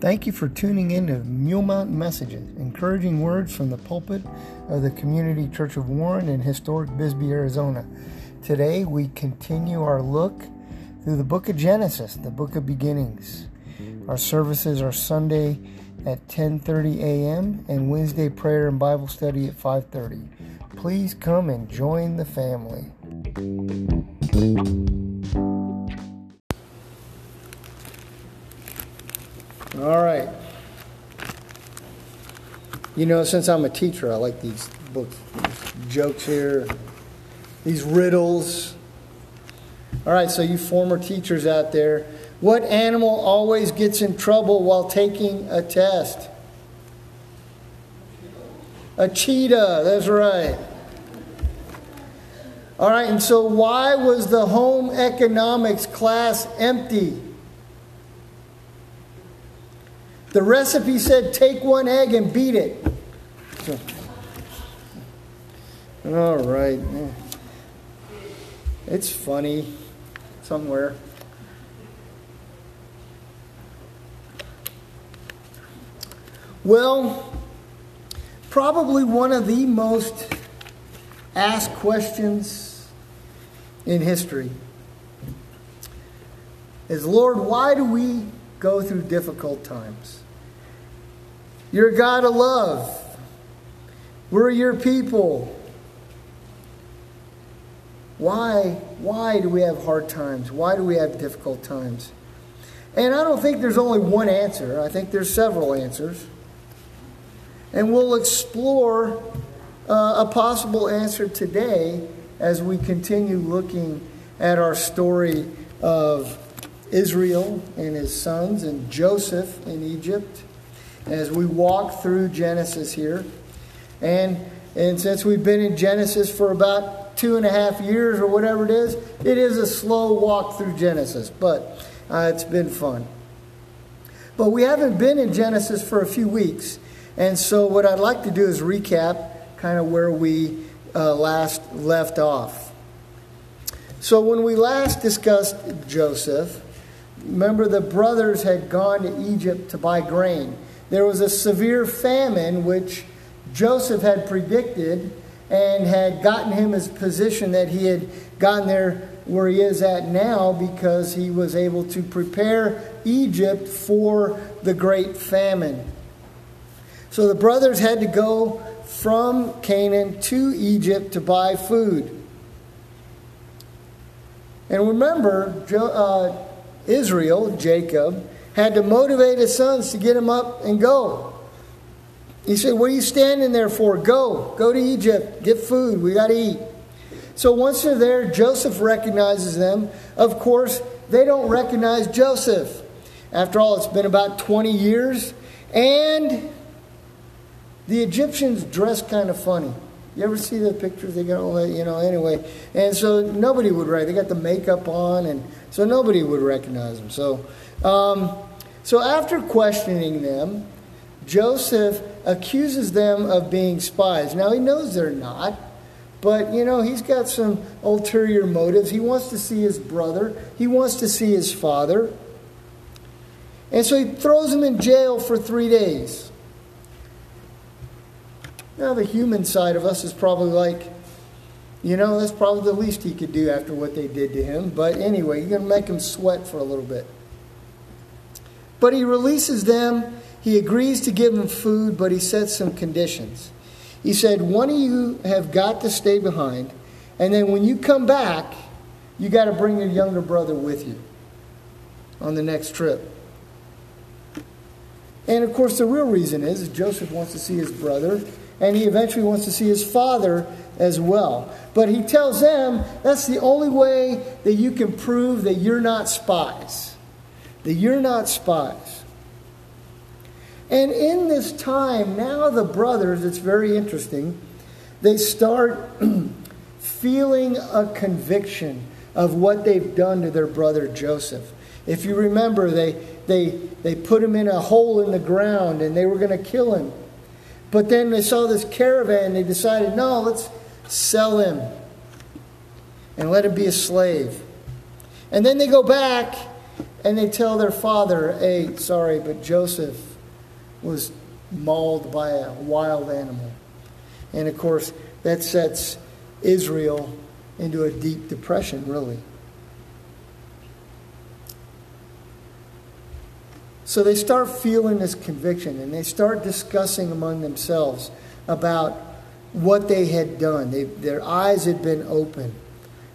Thank you for tuning in to Mule Mountain Messages, encouraging words from the pulpit of the Community Church of Warren in historic Bisbee, Arizona. Today we continue our look through the book of Genesis, the book of beginnings. Our services are Sunday at 10:30 a.m. and Wednesday prayer and Bible study at 5:30. Please come and join the family. All right. You know, since I'm a teacher, I like these books, these jokes here, these riddles. All right, so you former teachers out there, what animal always gets in trouble while taking a test? A cheetah, that's right. All right, and so why was the home economics class empty? The recipe said take one egg and beat it. So, all right. It's funny somewhere. Well, probably one of the most asked questions in history is Lord, why do we go through difficult times? You're God of love. We're your people. Why, why do we have hard times? Why do we have difficult times? And I don't think there's only one answer. I think there's several answers. And we'll explore uh, a possible answer today as we continue looking at our story of Israel and his sons and Joseph in Egypt as we walk through Genesis here. And, and since we've been in Genesis for about two and a half years or whatever it is, it is a slow walk through Genesis, but uh, it's been fun. But we haven't been in Genesis for a few weeks. And so, what I'd like to do is recap kind of where we uh, last left off. So, when we last discussed Joseph, remember the brothers had gone to Egypt to buy grain. There was a severe famine which Joseph had predicted and had gotten him his position that he had gotten there where he is at now because he was able to prepare Egypt for the great famine. So the brothers had to go from Canaan to Egypt to buy food. And remember, uh, Israel, Jacob, had to motivate his sons to get him up and go. He said, What are you standing there for? Go. Go to Egypt. Get food. We got to eat. So once they're there, Joseph recognizes them. Of course, they don't recognize Joseph. After all, it's been about 20 years. And the Egyptians dress kind of funny. You ever see the pictures? They got all that, you know, anyway. And so nobody would recognize. They got the makeup on, and so nobody would recognize them. So, um, so after questioning them, Joseph accuses them of being spies. Now he knows they're not, but you know, he's got some ulterior motives. He wants to see his brother, he wants to see his father. And so he throws them in jail for three days. Now, the human side of us is probably like, you know, that's probably the least he could do after what they did to him. But anyway, you're going to make him sweat for a little bit. But he releases them. He agrees to give them food, but he sets some conditions. He said, One of you have got to stay behind, and then when you come back, you got to bring your younger brother with you on the next trip. And of course, the real reason is Joseph wants to see his brother, and he eventually wants to see his father as well. But he tells them that's the only way that you can prove that you're not spies that you're not spies. And in this time, now the brothers, it's very interesting, they start feeling a conviction of what they've done to their brother Joseph. If you remember, they, they, they put him in a hole in the ground and they were going to kill him. But then they saw this caravan, they decided, no, let's sell him and let him be a slave. And then they go back and they tell their father, hey, sorry, but Joseph was mauled by a wild animal. And of course, that sets Israel into a deep depression, really. So they start feeling this conviction and they start discussing among themselves about what they had done. They, their eyes had been opened.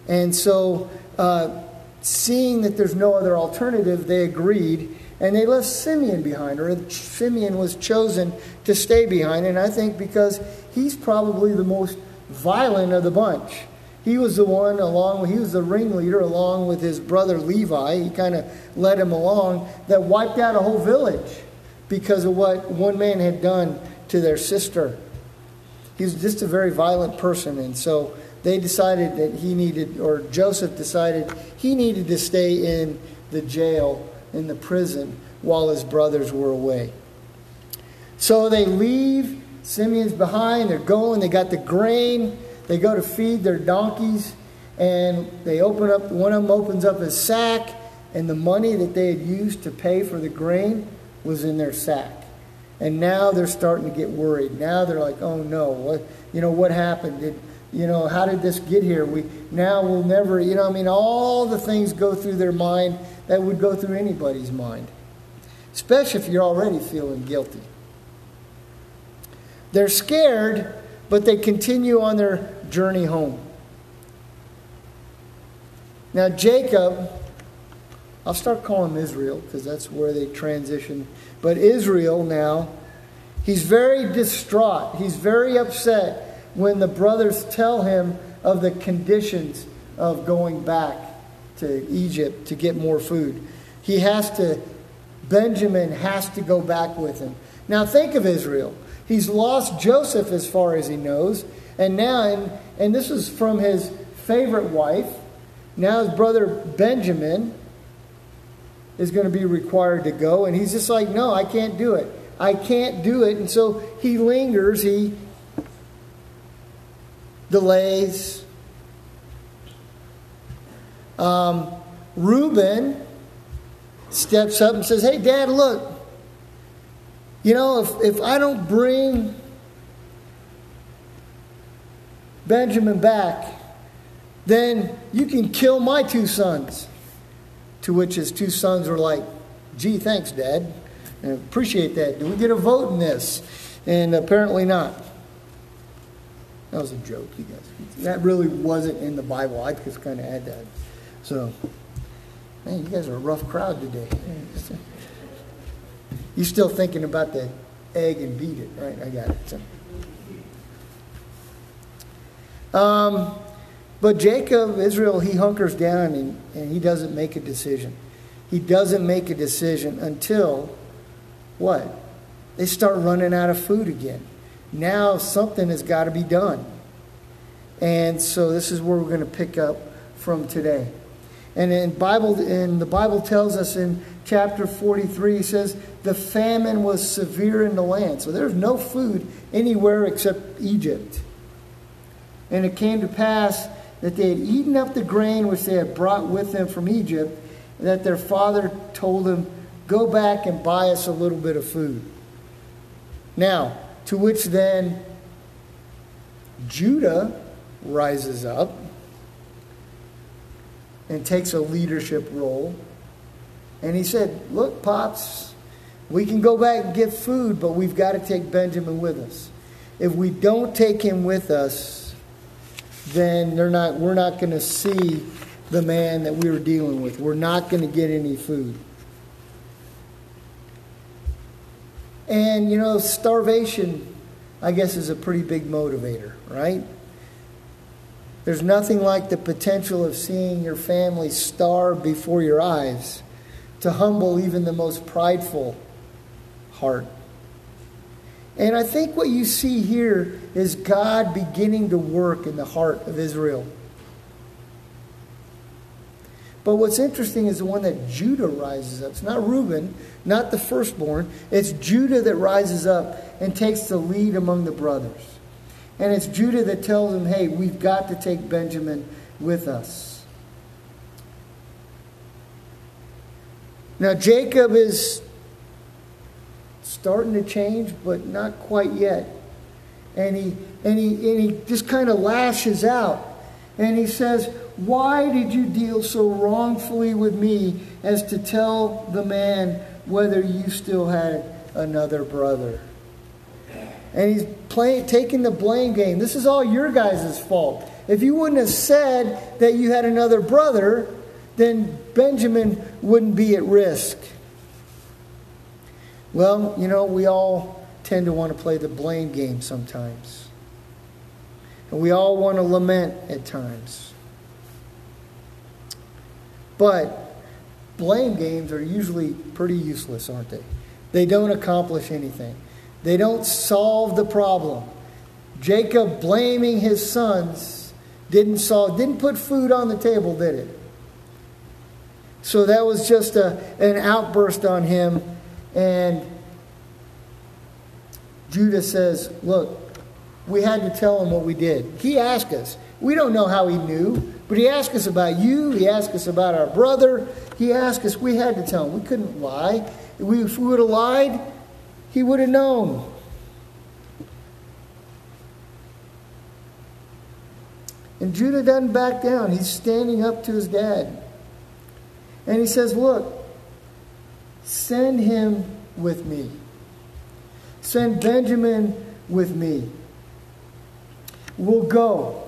And so, uh, seeing that there's no other alternative, they agreed and they left Simeon behind, or Simeon was chosen to stay behind. And I think because he's probably the most violent of the bunch. He was the one, along with, he was the ringleader, along with his brother Levi. He kind of led him along, that wiped out a whole village because of what one man had done to their sister. He was just a very violent person. And so they decided that he needed, or Joseph decided he needed to stay in the jail in the prison while his brothers were away. So they leave. Simeon's behind. They're going. They got the grain. They go to feed their donkeys. And they open up, one of them opens up his sack. And the money that they had used to pay for the grain was in their sack. And now they're starting to get worried. Now they're like, oh no, what, you know, what happened? Did, you know, how did this get here? We now we'll never, you know, I mean, all the things go through their mind that would go through anybody's mind, especially if you're already feeling guilty. They're scared, but they continue on their journey home. Now, Jacob, I'll start calling him Israel because that's where they transition. But Israel now, he's very distraught. He's very upset when the brothers tell him of the conditions of going back to Egypt to get more food. He has to, Benjamin has to go back with him. Now think of Israel. He's lost Joseph as far as he knows. And now, and, and this is from his favorite wife. Now his brother Benjamin is going to be required to go. And he's just like, no, I can't do it. I can't do it. And so he lingers. He delays. Um, Reuben steps up and says, Hey, Dad, look, you know, if, if I don't bring Benjamin back, then you can kill my two sons. To which his two sons were like, Gee, thanks, Dad. I appreciate that. Do we get a vote in this? And apparently not. That was a joke, you guys. That really wasn't in the Bible. I just kind of had that. So, man, you guys are a rough crowd today. You still thinking about the egg and beat it, right? I got it. So. Um, but Jacob, Israel, he hunkers down and, and he doesn't make a decision. He doesn't make a decision until what? They start running out of food again. Now something has got to be done. And so this is where we're going to pick up from today. And in Bible, and the Bible tells us in chapter 43, says the famine was severe in the land. So there's no food anywhere except Egypt. And it came to pass that they had eaten up the grain which they had brought with them from Egypt, and that their father told them, Go back and buy us a little bit of food. Now, to which then Judah rises up and takes a leadership role. And he said, Look, Pops, we can go back and get food, but we've got to take Benjamin with us. If we don't take him with us, then they're not, we're not going to see the man that we were dealing with. We're not going to get any food. And, you know, starvation, I guess, is a pretty big motivator, right? There's nothing like the potential of seeing your family starve before your eyes to humble even the most prideful heart. And I think what you see here is God beginning to work in the heart of Israel. But what's interesting is the one that Judah rises up. It's not Reuben, not the firstborn. It's Judah that rises up and takes the lead among the brothers. And it's Judah that tells them, hey, we've got to take Benjamin with us. Now, Jacob is starting to change, but not quite yet. And he, and he, and he just kind of lashes out. And he says, Why did you deal so wrongfully with me as to tell the man whether you still had another brother? And he's playing, taking the blame game. This is all your guys' fault. If you wouldn't have said that you had another brother, then Benjamin wouldn't be at risk. Well, you know, we all tend to want to play the blame game sometimes. And we all want to lament at times. But blame games are usually pretty useless, aren't they? They don't accomplish anything, they don't solve the problem. Jacob blaming his sons didn't solve, didn't put food on the table, did it? So that was just a, an outburst on him. And Judah says, Look, we had to tell him what we did. He asked us. We don't know how he knew, but he asked us about you. He asked us about our brother. He asked us. We had to tell him. We couldn't lie. If we, would have lied, he would have known. And Judah doesn't back down. He's standing up to his dad. And he says, Look, send him with me. Send Benjamin with me. We'll go.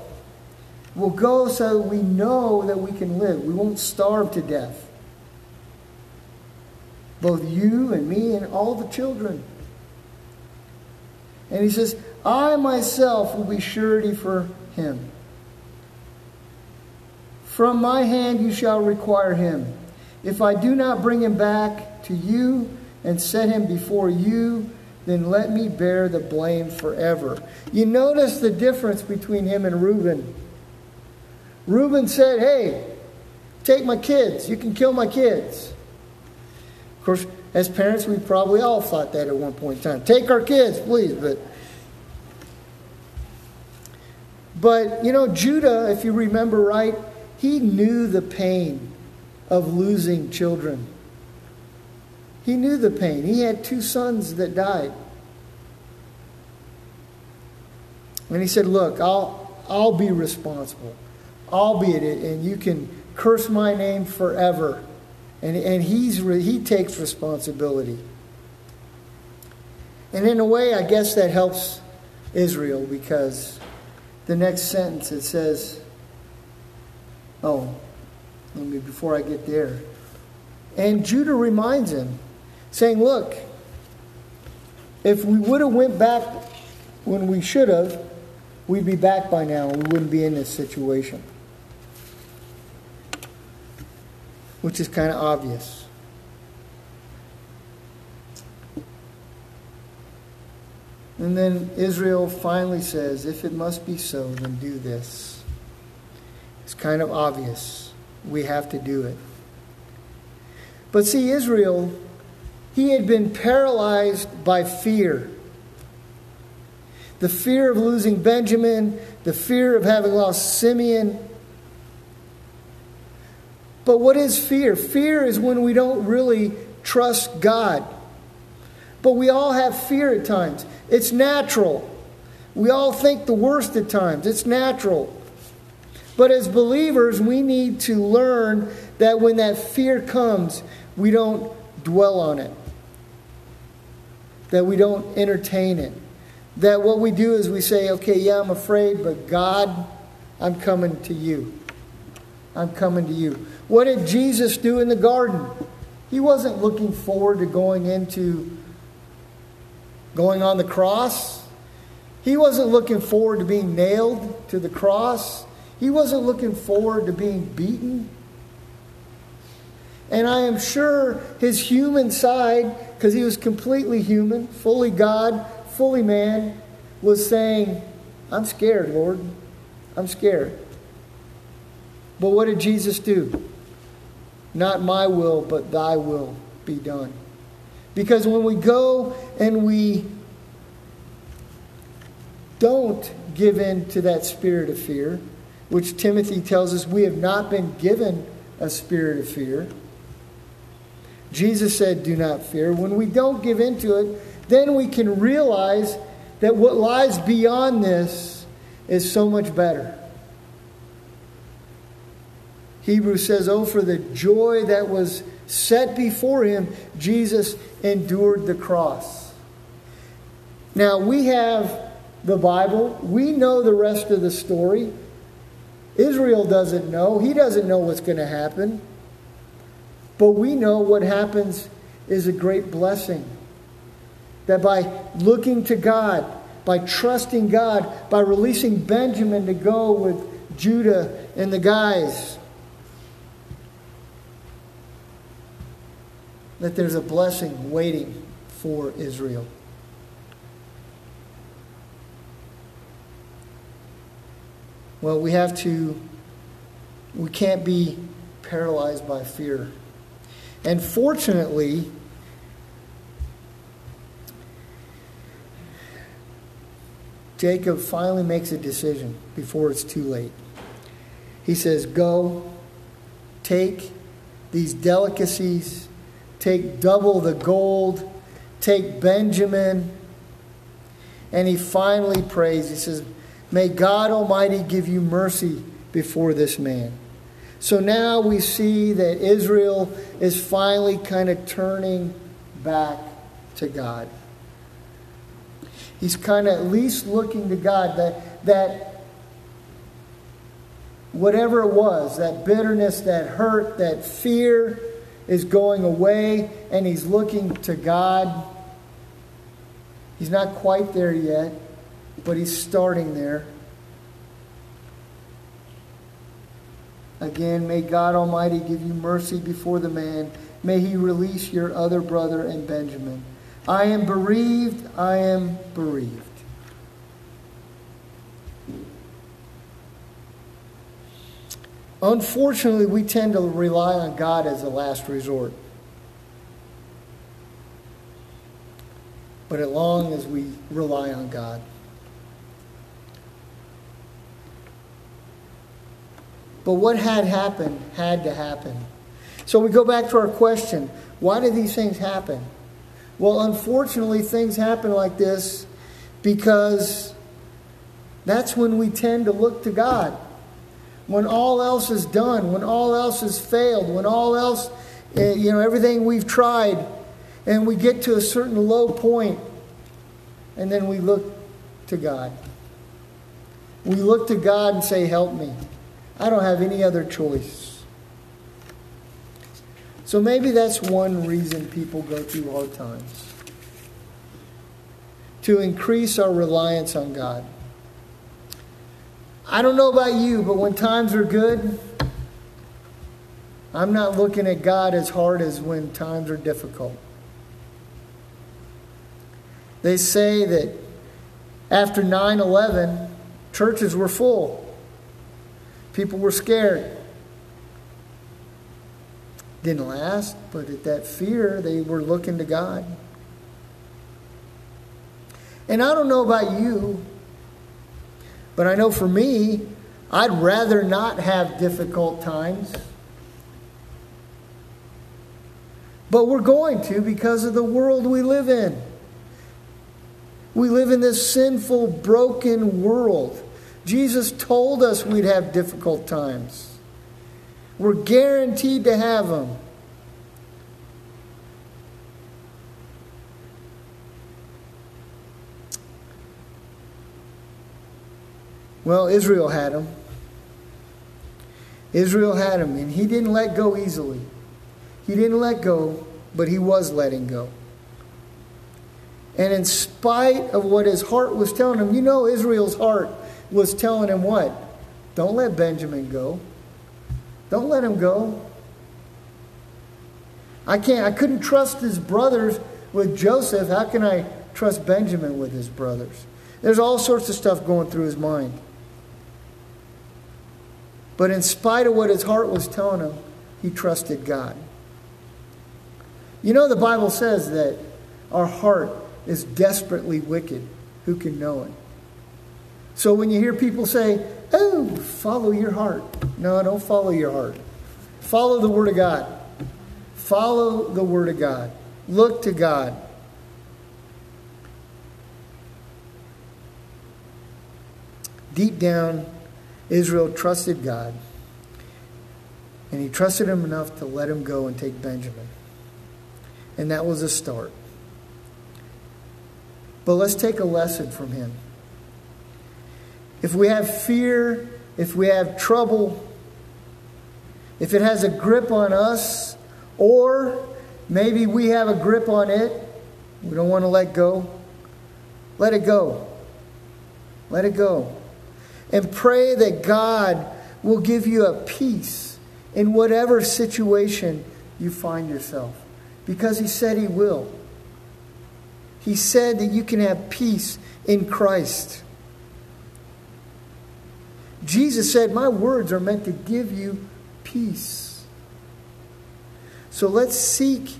We'll go so we know that we can live. We won't starve to death. Both you and me and all the children. And he says, I myself will be surety for him. From my hand you shall require him. If I do not bring him back to you and set him before you, then let me bear the blame forever. You notice the difference between him and Reuben. Reuben said, Hey, take my kids. You can kill my kids. Of course, as parents, we probably all thought that at one point in time. Take our kids, please. But, but you know, Judah, if you remember right, he knew the pain of losing children. He knew the pain. He had two sons that died. And he said, Look, I'll, I'll be responsible. I'll be it, and you can curse my name forever. And, and he's, he takes responsibility. And in a way, I guess that helps Israel because the next sentence it says, Oh, let me, before I get there. And Judah reminds him, saying, Look, if we would have went back when we should have, we'd be back by now we wouldn't be in this situation. Which is kind of obvious. And then Israel finally says, If it must be so, then do this. It's kind of obvious. We have to do it. But see, Israel, he had been paralyzed by fear the fear of losing Benjamin, the fear of having lost Simeon. But what is fear? Fear is when we don't really trust God. But we all have fear at times. It's natural. We all think the worst at times. It's natural. But as believers, we need to learn that when that fear comes, we don't dwell on it, that we don't entertain it. That what we do is we say, okay, yeah, I'm afraid, but God, I'm coming to you. I'm coming to you. What did Jesus do in the garden? He wasn't looking forward to going into going on the cross. He wasn't looking forward to being nailed to the cross. He wasn't looking forward to being beaten. And I am sure his human side, because he was completely human, fully God, fully man, was saying, I'm scared, Lord. I'm scared. But what did Jesus do? Not my will, but thy will be done. Because when we go and we don't give in to that spirit of fear, which Timothy tells us we have not been given a spirit of fear, Jesus said, Do not fear. When we don't give into it, then we can realize that what lies beyond this is so much better. Hebrews says, Oh, for the joy that was set before him, Jesus endured the cross. Now, we have the Bible, we know the rest of the story. Israel doesn't know, he doesn't know what's going to happen. But we know what happens is a great blessing. That by looking to God, by trusting God, by releasing Benjamin to go with Judah and the guys, that there's a blessing waiting for Israel. Well, we have to, we can't be paralyzed by fear. And fortunately, Jacob finally makes a decision before it's too late. He says, Go, take these delicacies, take double the gold, take Benjamin. And he finally prays. He says, May God Almighty give you mercy before this man. So now we see that Israel is finally kind of turning back to God. He's kind of at least looking to God that, that whatever it was, that bitterness, that hurt, that fear is going away, and he's looking to God. He's not quite there yet, but he's starting there. Again, may God Almighty give you mercy before the man. May he release your other brother and Benjamin. I am bereaved, I am bereaved. Unfortunately, we tend to rely on God as a last resort. But as long as we rely on God, But what had happened had to happen. So we go back to our question why did these things happen? Well, unfortunately, things happen like this because that's when we tend to look to God. When all else is done, when all else has failed, when all else, eh, you know, everything we've tried, and we get to a certain low point, and then we look to God. We look to God and say, Help me. I don't have any other choice. So maybe that's one reason people go through hard times to increase our reliance on God. I don't know about you, but when times are good, I'm not looking at God as hard as when times are difficult. They say that after 9 11, churches were full. People were scared. Didn't last, but at that fear, they were looking to God. And I don't know about you, but I know for me, I'd rather not have difficult times. But we're going to because of the world we live in. We live in this sinful, broken world. Jesus told us we'd have difficult times. We're guaranteed to have them. Well, Israel had them. Israel had him, and he didn't let go easily. He didn't let go, but he was letting go. And in spite of what his heart was telling him, you know Israel's heart was telling him what? Don't let Benjamin go. Don't let him go. I can't I couldn't trust his brothers with Joseph. How can I trust Benjamin with his brothers? There's all sorts of stuff going through his mind. But in spite of what his heart was telling him, he trusted God. You know, the Bible says that our heart is desperately wicked. Who can know it? So when you hear people say, oh, follow your heart. No, don't follow your heart. Follow the Word of God. Follow the Word of God. Look to God. Deep down, Israel trusted God. And he trusted him enough to let him go and take Benjamin. And that was a start. But let's take a lesson from him. If we have fear, if we have trouble, if it has a grip on us, or maybe we have a grip on it, we don't want to let go, let it go. Let it go. And pray that God will give you a peace in whatever situation you find yourself. Because He said He will. He said that you can have peace in Christ. Jesus said, My words are meant to give you peace. So let's seek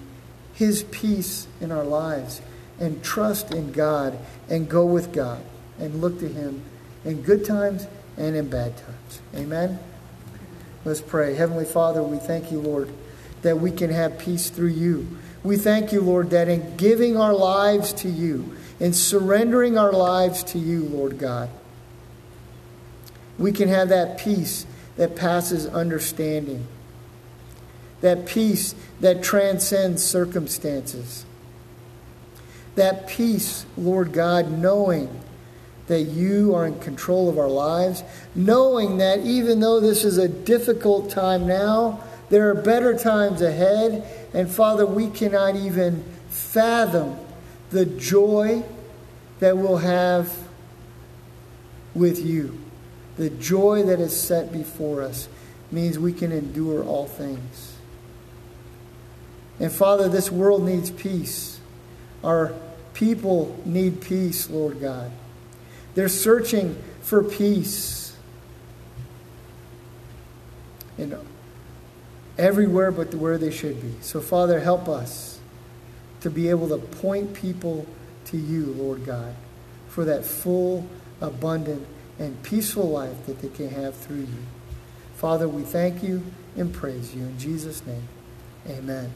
His peace in our lives and trust in God and go with God and look to Him in good times and in bad times. Amen? Let's pray. Heavenly Father, we thank you, Lord, that we can have peace through you. We thank you, Lord, that in giving our lives to you, in surrendering our lives to you, Lord God, we can have that peace that passes understanding, that peace that transcends circumstances, that peace, Lord God, knowing that you are in control of our lives, knowing that even though this is a difficult time now, there are better times ahead. And Father, we cannot even fathom the joy that we'll have with you. The joy that is set before us means we can endure all things. And Father, this world needs peace. Our people need peace, Lord God. They're searching for peace. And everywhere but where they should be. So, Father, help us to be able to point people to you, Lord God, for that full, abundant, and peaceful life that they can have through you. Father, we thank you and praise you. In Jesus' name, amen.